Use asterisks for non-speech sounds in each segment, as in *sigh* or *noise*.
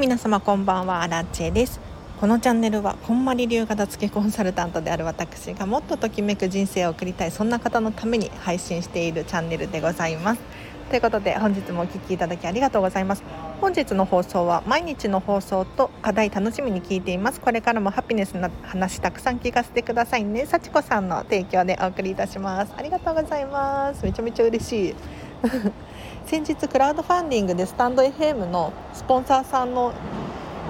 皆様こんばんはアラチェです。このチャンネルはこんまり流片付けコンサルタントである私がもっとときめく人生を送りたいそんな方のために配信しているチャンネルでございます。ということで本日もお聴きいただきありがとうございます。本日の放送は毎日の放送と課題楽しみに聞いています。これからもハピネスな話たくさん聞かせてくださいね。幸子さんの提供でお送りいたします。ありがとうございます。めちゃめちゃ嬉しい。先日クラウドファンディングでスタンド FM のスポンサーさんの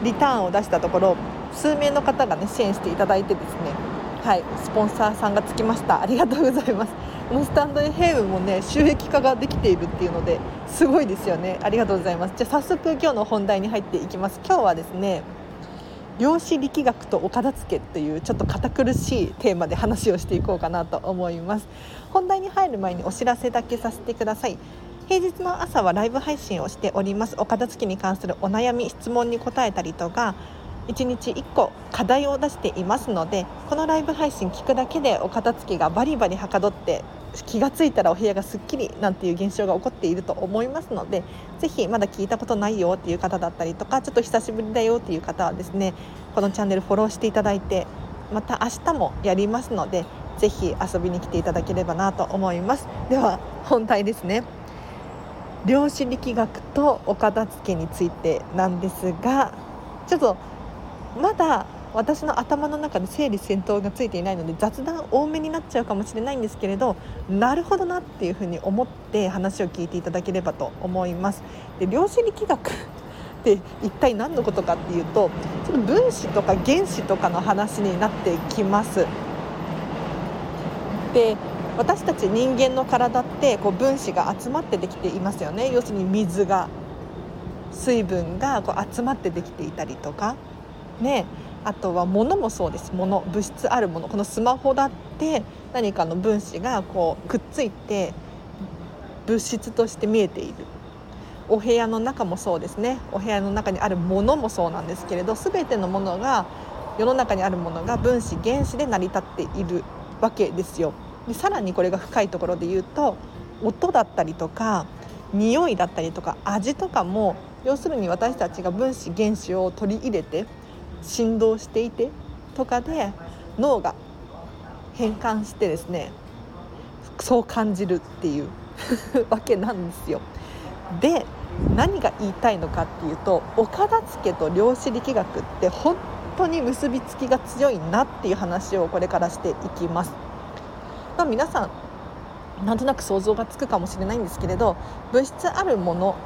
リターンを出したところ数名の方がね支援していただいてですねはいスポンサーさんがつきました。ありがとうございます。このスタンド FM もね収益化ができているっていうのですごいですよね。ありがとうございます。じゃあ早速今日の本題に入っていきます。今日はですね量子力学とお片付けというちょっと堅苦しいテーマで話をしていこうかなと思います。本題に入る前にお知らせだけさせてください。平日の朝はライブ配信をしております。お片付けに関するお悩み質問に答えたりとか1日1個課題を出していますのでこのライブ配信聞くだけでお片付けがバリバリはかどって気がついたらお部屋がすっきりなんていう現象が起こっていると思いますのでぜひまだ聞いたことないよっていう方だったりとかちょっと久しぶりだよっていう方はですねこのチャンネルフォローしていただいてまた明日もやりますのでぜひ遊びに来ていただければなと思います。では本題ですね。量子力学とお片付けについてなんですがちょっとまだ私の頭の中で整理戦闘がついていないので雑談多めになっちゃうかもしれないんですけれどなるほどなっていうふうに思って話を聞いていただければと思います。で量子力学って一体何のことかっていうとちょっと分子とか原子とかの話になってきます。で私たち人間の体ってこう分子が集まってできていますよね。要するに水が水分がこう集まってできていたりとか。ね。あとは物もそうです。物物質あるもの。このスマホだって何かの分子がこうくっついて物質として見えている。お部屋の中もそうですね。お部屋の中にあるものもそうなんですけれど全てのものが世の中にあるものが分子原子で成り立っているわけですよ。でさらにこれが深いところで言うと音だったりとか匂いだったりとか味とかも要するに私たちが分子原子を取り入れて振動していてとかで脳が変換してですねそう感じるっていう *laughs* わけなんですよ。で何が言いたいのかっていうとお片付と量子力学って本当に結びつきが強いなっていう話をこれからしていきます。ま、皆さんなんとなく想像がつくかもしれないんですけれど物質あるもの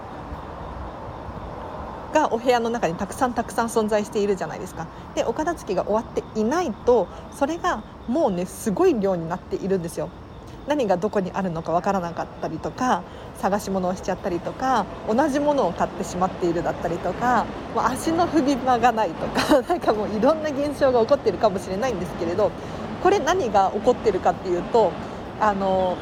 がお部屋の中にたくさんたくさん存在しているじゃないですか。でお片付けが終わっていないとそれがもうねすごい量になっているんですよ。何がどこにあるのかわからなかったりとか探し物をしちゃったりとか同じものを買ってしまっているだったりとかもう足の踏み場がないとか *laughs* なんかもういろんな現象が起こってるかもしれないんですけれどこれ何が起こってるかっていうとあの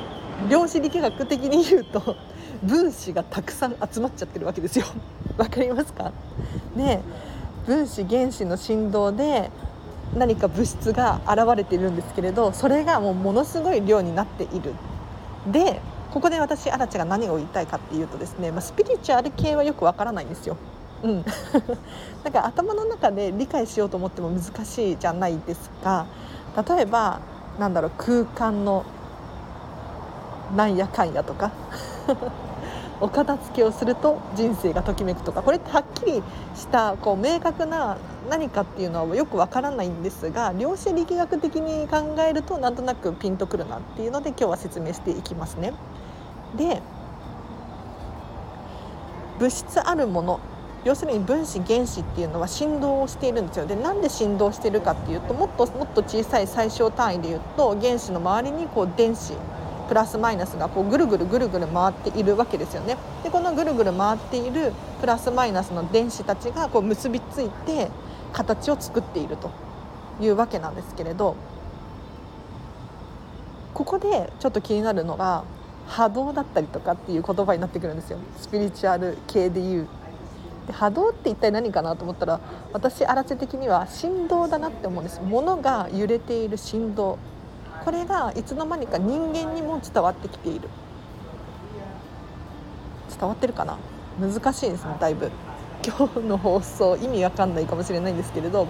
量子力学的に言うと *laughs* 分子がたくさん集まっちゃってるわけですよ。*laughs* わかりますか？ね分子原子の振動で何か物質が現れているんですけれどそれがもうものすごい量になっている。でここで私アラチが何を言いたいかっていうとですね、まあ、スピリチュアル系はよくわからないんですよ。うん、*laughs* なんか頭の中で理解しようと思っても難しいじゃないですか例えばなんだろう空間のなんやかんやとか *laughs* お片付けをすると人生がときめくとかこれってはっきりしたこう明確な何かっていうのはよくわからないんですが量子力学的に考えるとなんとなくピンとくるなっていうので今日は説明していきますね。で物質あるもの要するに分子原子っていうのは振動をしているんですよでなんで振動してるかっていうともっともっと小さい最小単位でいうと原子の周りにこう電子プラスマイナスがこうぐるぐるぐるぐる回っているわけですよね。でこのぐるぐる回っているプラスマイナスの電子たちがこう結びついて形を作っているというわけなんですけれどここでちょっと気になるのが波動だったりとかっていう言葉になってくるんですよスピリチュアル系でいう。波動って一体何かなと思ったら私荒地的には振動だなって思うんです。物が揺れている振動。これがいつの間にか人間にも伝わってきている。伝わってるかな？難しいですねだいぶ。今日の放送意味わかんないかもしれないんですけれど。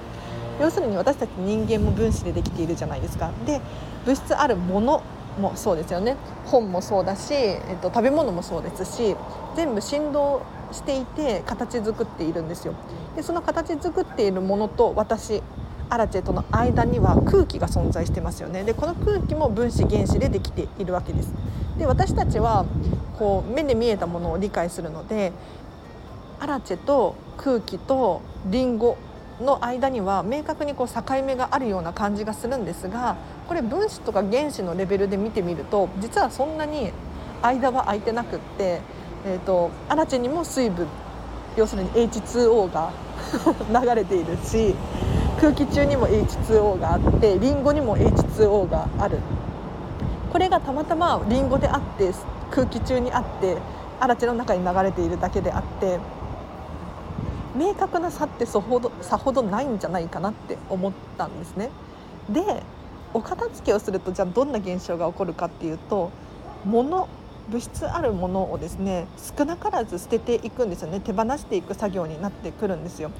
要するに私たち人間も分子でできているじゃないですか。で物質あるものもそうですよね。本もそうだし、えっと、食べ物もそうですし全部振動していて形作っているんですよ。でその形作っているものと私アラチェとの間には空気が存在してますよね。でこの空気も分子原子でできているわけです。で私たちはこう目で見えたものを理解するのでアラチェと空気とリンゴの間には明確にこう境目があるような感じがするんですがこれ分子とか原子のレベルで見てみると実はそんなに間は空いてなくって、えーと、アラチェにも水分要するに H2O が *laughs* 流れているし空気中にも H2O があってリンゴにも H2O があるこれがたまたまリンゴであって空気中にあってアラチェの中に流れているだけであって明確な差ってさほどさほどないんじゃないかなって思ったんですね。でお片付けをするとじゃあどんな現象が起こるかっていうと物物質あるものをですね少なからず捨てていくんですよね。手放していく作業になってくるんですよ。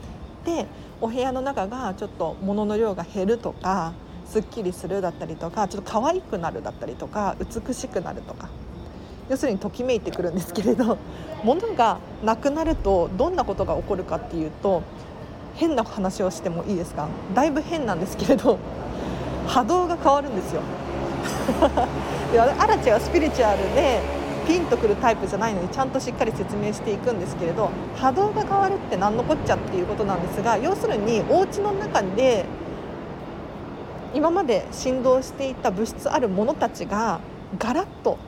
でお部屋の中がちょっと物の量が減るとかすっきりするだったりとかちょっと可愛くなるだったりとか美しくなるとか。要するにときめいてくるんですけれど *laughs* 物がなくなるとどんなことが起こるかっていうと変な話をしてもいいですか？だいぶ変なんですけれど波動が変わるんですよ。アラチェはスピリチュアルでピンとくるタイプじゃないのにちゃんとしっかり説明していくんですけれど波動が変わるって何のこっちゃっていうことなんですが要するにお家の中で今まで振動していた物質あるものたちがガラッと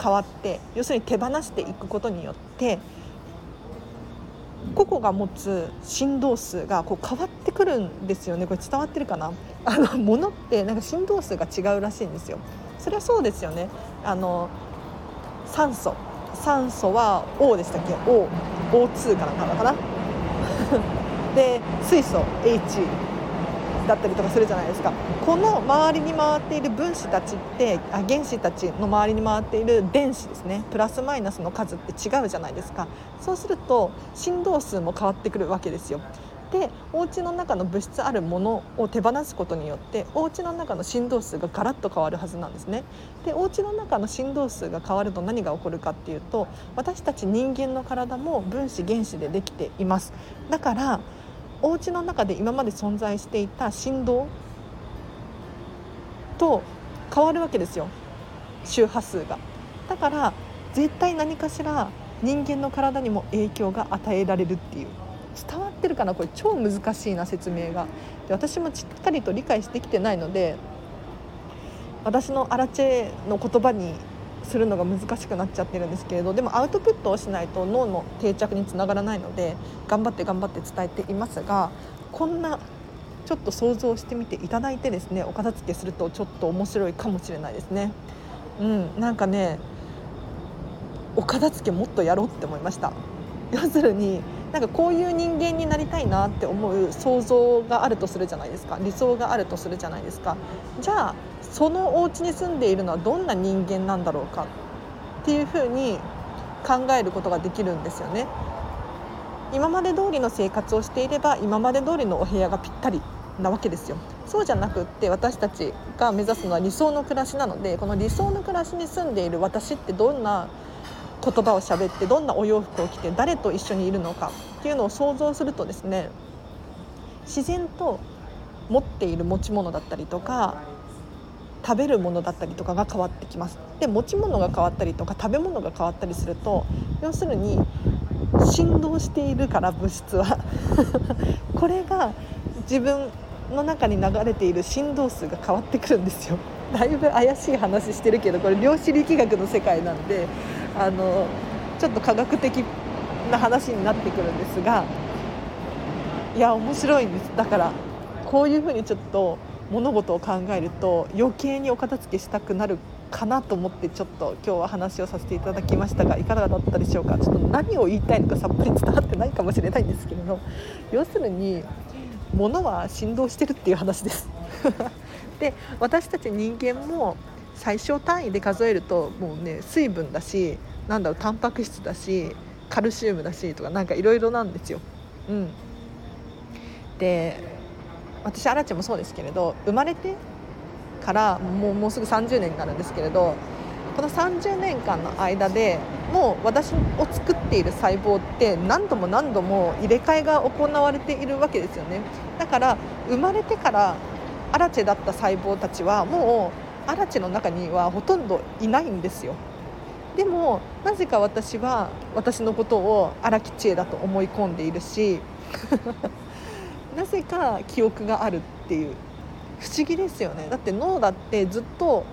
変わって要するに手放していくことによって個々が持つ振動数がこう変わってくるんですよね。これ伝わってるかな？あの物ってなんか振動数が違うらしいんですよ。それはそうですよね。あの酸素。酸素は O でしたっけ？O O2 かなんかな？*laughs* で水素。H だったりとかするじゃないですか。この周りに回っている分子たちってあ原子たちの周りに回っている電子ですね。プラスマイナスの数って違うじゃないですか。そうすると振動数も変わってくるわけですよ。でお家の中の物質あるものを手放すことによってお家の中の振動数がガラッと変わるはずなんですね。でお家の中の振動数が変わると何が起こるかっていうと私たち人間の体も分子原子でできています。だからお家の中で今まで存在していた振動と変わるわけですよ。周波数が。だから絶対何かしら人間の体にも影響が与えられるっていう。伝わってるかな？これ超難しいな説明が。で私もしっかりと理解してきてないので私のアラチェの言葉にするのが難しくなっちゃってるんですけれどでもアウトプットをしないと脳の定着につながらないので頑張って頑張って伝えていますがこんなちょっと想像してみていただいてですねお片付けするとちょっと面白いかもしれないですね。うん、なんかねお片付けもっとやろうって思いました。要するになんかこういう人間になりたいなって思う想像があるとするじゃないですか。理想があるとするじゃないですか。じゃあそのお家に住んでいるのはどんな人間なんだろうかっていうふうに考えることができるんですよね。今まで通りの生活をしていれば今まで通りのお部屋がぴったりなわけですよ。そうじゃなくって私たちが目指すのは理想の暮らしなのでこの理想の暮らしに住んでいる私ってどんな言葉を喋ってどんなお洋服を着て誰と一緒にいるのかっていうのを想像するとですね自然と持っている持ち物だったりとか食べるものだったりとかが変わってきます。で持ち物が変わったりとか食べ物が変わったりすると要するに振動しているから物質は。*laughs* これが自分の中に流れている振動数が変わってくるんですよ。だいぶ怪しい話してるけどこれ量子力学の世界なんであのちょっと科学的な話になってくるんですがいや面白いんです。だからこういうふうにちょっと物事を考えると余計にお片付けしたくなるかなと思ってちょっと今日は話をさせていただきましたがいかがだったでしょうか？ちょっと何を言いたいのかさっぱり伝わってないかもしれないんですけれど要するに物は振動してるっていう話です。*laughs* で私たち人間も最小単位で数えるともうね水分だしなんだろうタンパク質だしカルシウムだしとかなんかいろいろなんですよ。うん、で私アラチェもそうですけれど生まれてからもうもうすぐ30年になるんですけれどこの30年間の間でもう私を作っている細胞って何度も何度も入れ替えが行われているわけですよね。だから生まれてからアラチェだった細胞たちはもうアラチの中にはほとんどいないんですよ。でもなぜか私は私のことを荒木千恵だと思い込んでいるし *laughs* なぜか記憶があるっていう。不思議ですよね。だって脳だってずっと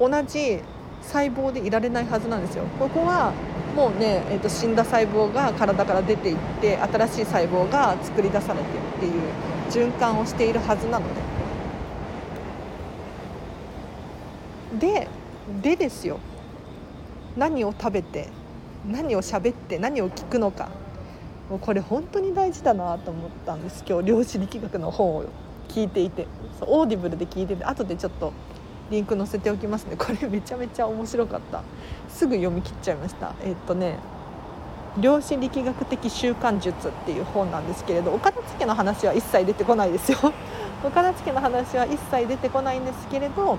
同じ細胞でいられないはずなんですよ。ここはもうね、えーと、死んだ細胞が体から出ていって新しい細胞が作り出されてっていう循環をしているはずなので。ででですよ。何を食べて何を喋って何を聞くのか。もうこれ本当に大事だなと思ったんです。今日量子力学の本を聞いていて。そう Audible で聞いてて後でちょっとリンク載せておきますね。これめちゃめちゃ面白かった。すぐ読み切っちゃいました。え、っとね量子力学的習慣術っていう本なんですけれどお片付けの話は一切出てこないですよ。*laughs* お片付けの話は一切出てこないんですけれど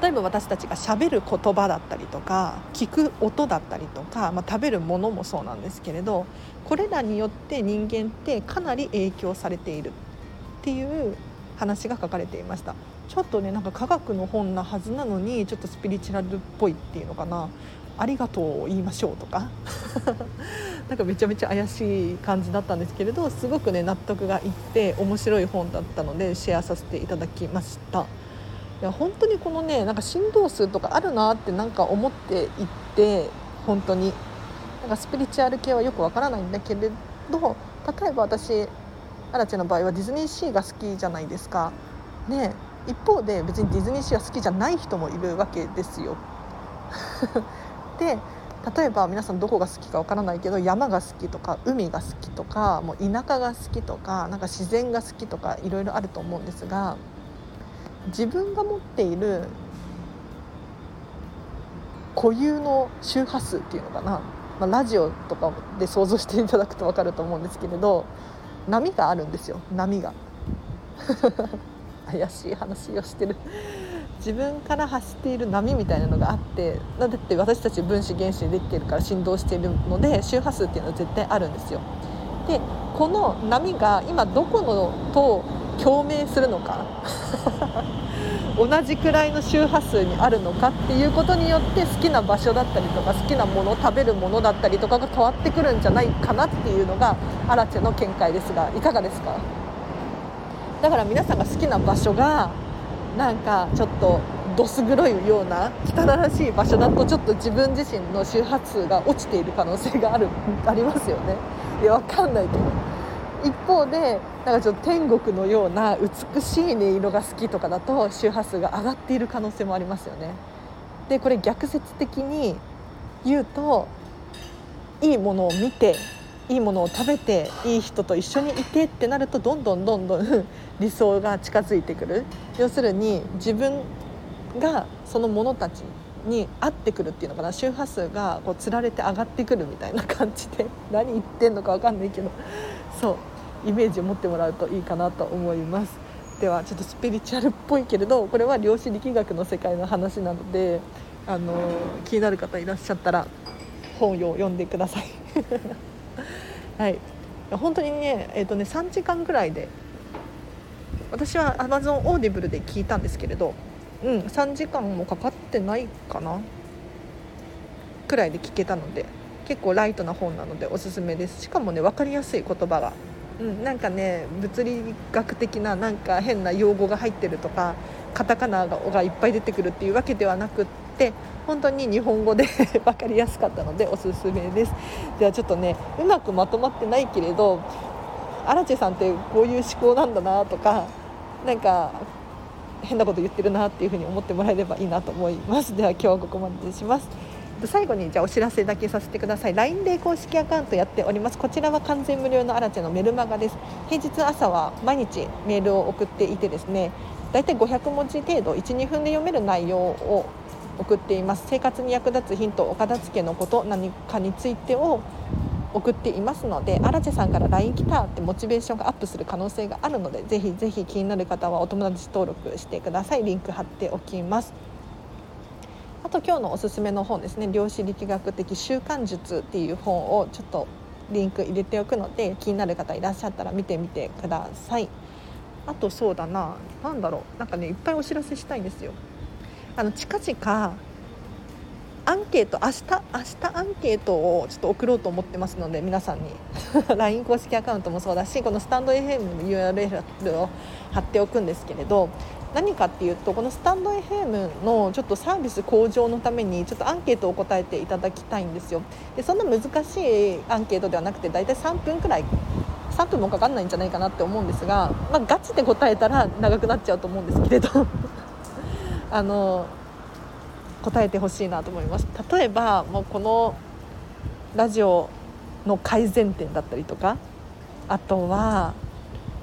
例えば私たちがしゃべる言葉だったりとか聞く音だったりとか、まあ、食べるものもそうなんですけれどこれらによって人間ってかなり影響されているっていう話が書かれていました。ちょっとねなんか科学の本なはずなのにちょっとスピリチュアルっぽいっていうのかな。ありがとうを言いましょうとか。*laughs* なんかめちゃめちゃ怪しい感じだったんですけれどすごくね納得がいって面白い本だったのでシェアさせていただきました。いや本当にこのねなんか振動数とかあるなってなんか思っていって本当になんかスピリチュアル系はよくわからないんだけれど例えば私アラチェの場合はディズニーシーが好きじゃないですか。ね一方で別にディズニーシーは好きじゃない人もいるわけですよ。*laughs* で例えば皆さんどこが好きかわからないけど山が好きとか海が好きとかもう田舎が好きとかなんか自然が好きとかいろいろあると思うんですが自分が持っている固有の周波数っていうのかな、まあ、ラジオとかで想像していただくと分かると思うんですけれど波があるんですよ。波が。*laughs* 怪しい話をしてる。自分から走っている波みたいなのがあってだって私たち分子原子でできてるから振動しているので周波数っていうのは絶対あるんですよ。でこの波が今どこのと共鳴するのか。同じくらいの周波数にあるのかっていうことによって好きな場所だったりとか好きなもの食べるものだったりとかが変わってくるんじゃないかなっていうのがアラチェの見解ですがいかがですか？だから皆さんが好きな場所がなんかちょっとどす黒いような汚らしい場所だとちょっと自分自身の周波数が落ちている可能性があるありますよねいやわかんないけど。一方でなんかちょっと天国のような美しい音色が好きとかだと周波数が上がっている可能性もありますよね。でこれ逆説的に言うといいものを見ていいものを食べていい人と一緒にいてってなるとどんどんどんどん理想が近づいてくる。要するに自分がその者たちに合ってくるっていうのかな。周波数がこうつられて上がってくるみたいな感じで。何言ってんのか分かんないけど。そうイメージを持ってもらうといいかなと思います。ではちょっとスピリチュアルっぽいけれどこれは量子力学の世界の話なのであの気になる方いらっしゃったら本を読んでください。*laughs* はい。本当にね,、えーとね3時間ぐらいで私は Amazon Audible で聞いたんですけれど、うん、3時間もかかってないかなくらいで聞けたので結構ライトな本なのでおすすめです。しかもね分かりやすい言葉が、うん、なんかね物理学的ななんか変な用語が入ってるとかカタカナがいっぱい出てくるっていうわけではなくって本当に日本語で *laughs* 分かりやすかったのでおすすめです。ではちょっとねうまくまとまってないけれど荒地さんってこういう思考なんだなとかなんか変なこと言ってるなっていうふうに思ってもらえればいいなと思います。では今日はここまでにします。最後にじゃあお知らせだけさせてください。LINE で公式アカウントやっております。こちらは完全無料のアラチェのメルマガです。平日朝は毎日メールを送っていてですねだいたい500文字程度12分で読める内容を送っています。生活に役立つヒントお片付けのこと何かについてを送っていますのでアラチェさんから LINE 来たってモチベーションがアップする可能性があるのでぜひぜひ気になる方はお友達登録してください。リンク貼っておきます。あと今日のおすすめの本ですね。量子力学的習慣術っていう本をちょっとリンク入れておくので気になる方いらっしゃったら見てみてください。あとそうだな。何だろう。なんかねいっぱいお知らせしたいんですよ。あの近々アンケート明日明日アンケートをちょっと送ろうと思ってますので皆さんに。*laughs* LINE 公式アカウントもそうだしこのスタンド FM の URL を貼っておくんですけれど何かっていうとこのスタンド FM のちょっとサービス向上のためにちょっとアンケートを答えていただきたいんですよ。でそんな難しいアンケートではなくて大体3分くらい3分もかかんないんじゃないかなって思うんですが、まあ、ガチで答えたら長くなっちゃうと思うんですけれど。*laughs* あの答えてほしいなと思います。例えばもうこのラジオの改善点だったりとかあとは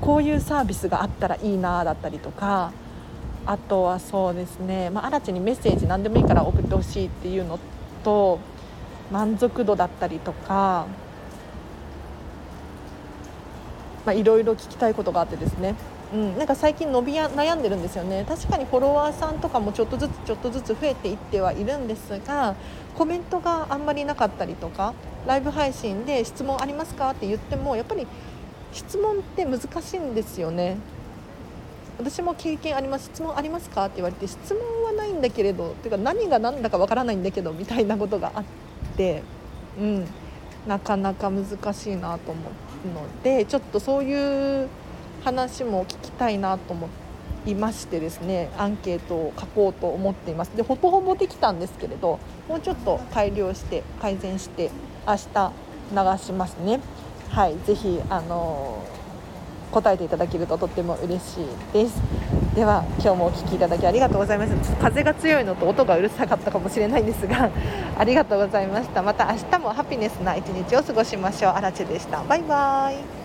こういうサービスがあったらいいなだったりとかあとはそうですね、まあ、新地にメッセージ何でもいいから送ってほしいっていうのと満足度だったりとかいろいろ聞きたいことがあってですね、うん、なんか最近伸びや悩んでるんですよね。確かにフォロワーさんとかもちょっとずつちょっとずつ増えていってはいるんですがコメントがあんまりなかったりとかライブ配信で質問ありますかって言ってもやっぱり質問って難しいんですよね。私も経験あります質問ありますかって言われて質問はないんだけれどてか何が何だかわからないんだけどみたいなことがあってうん。なかなか難しいなと思うのでちょっとそういう話も聞きたいなと思いましてですねアンケートを書こうと思っています。でほぼほぼできたんですけれどもうちょっと改良して改善して明日流しますね。はいぜひあの答えていただけるととっても嬉しいです。では今日もお聴きいただきありがとうございます。風が強いのと音がうるさかったかもしれないんですが *laughs* ありがとうございました。また明日もハピネスな一日を過ごしましょう。あらでした。バイバイ。